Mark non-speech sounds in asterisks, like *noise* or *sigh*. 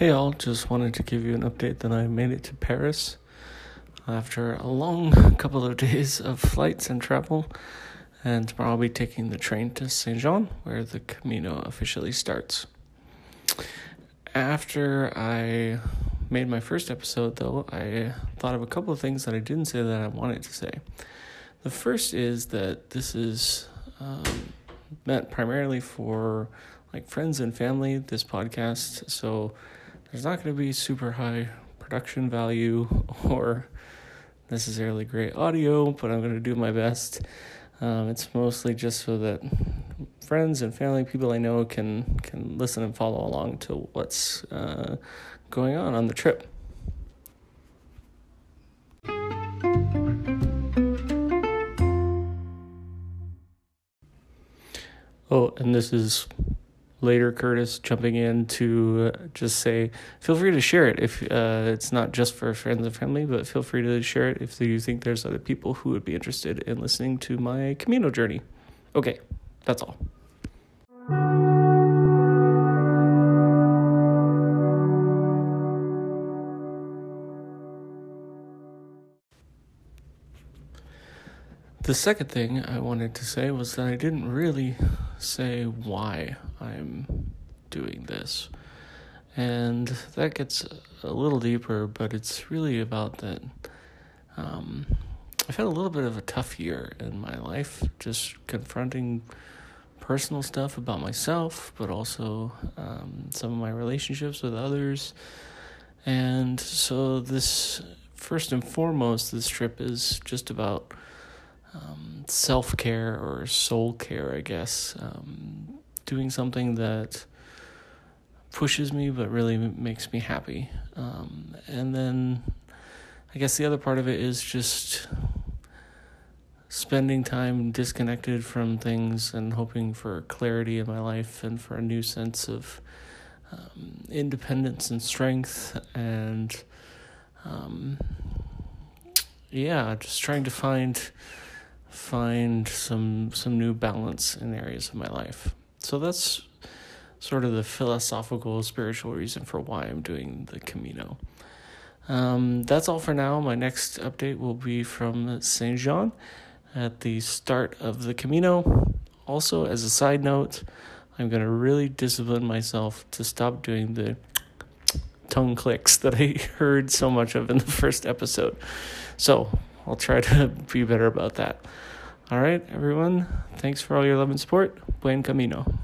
Hey all, just wanted to give you an update that I made it to Paris after a long *laughs* couple of days of flights and travel. And tomorrow I'll be taking the train to Saint Jean, where the Camino officially starts. After I made my first episode, though, I thought of a couple of things that I didn't say that I wanted to say. The first is that this is um, meant primarily for like friends and family, this podcast. So there's not going to be super high production value *laughs* or necessarily great audio, but I'm going to do my best. Um, it's mostly just so that friends and family, people I know, can can listen and follow along to what's uh, going on on the trip. Oh, and this is later Curtis jumping in to uh, just say, feel free to share it if uh, it's not just for friends and family, but feel free to share it if you think there's other people who would be interested in listening to my Camino journey. Okay, that's all. The second thing I wanted to say was that I didn't really say why I'm doing this. And that gets a little deeper, but it's really about that. Um, I've had a little bit of a tough year in my life, just confronting personal stuff about myself, but also um, some of my relationships with others. And so, this first and foremost, this trip is just about um, self care or soul care, I guess. Um, doing something that pushes me but really makes me happy. Um, and then I guess the other part of it is just spending time disconnected from things and hoping for clarity in my life and for a new sense of um, independence and strength and um, yeah just trying to find find some some new balance in areas of my life. So that's sort of the philosophical, spiritual reason for why I'm doing the Camino. Um, that's all for now. My next update will be from Saint Jean at the start of the Camino. Also, as a side note, I'm going to really discipline myself to stop doing the tongue clicks that I *laughs* heard so much of in the first episode. So, I'll try to *laughs* be better about that. All right, everyone. Thanks for all your love and support. Buen camino.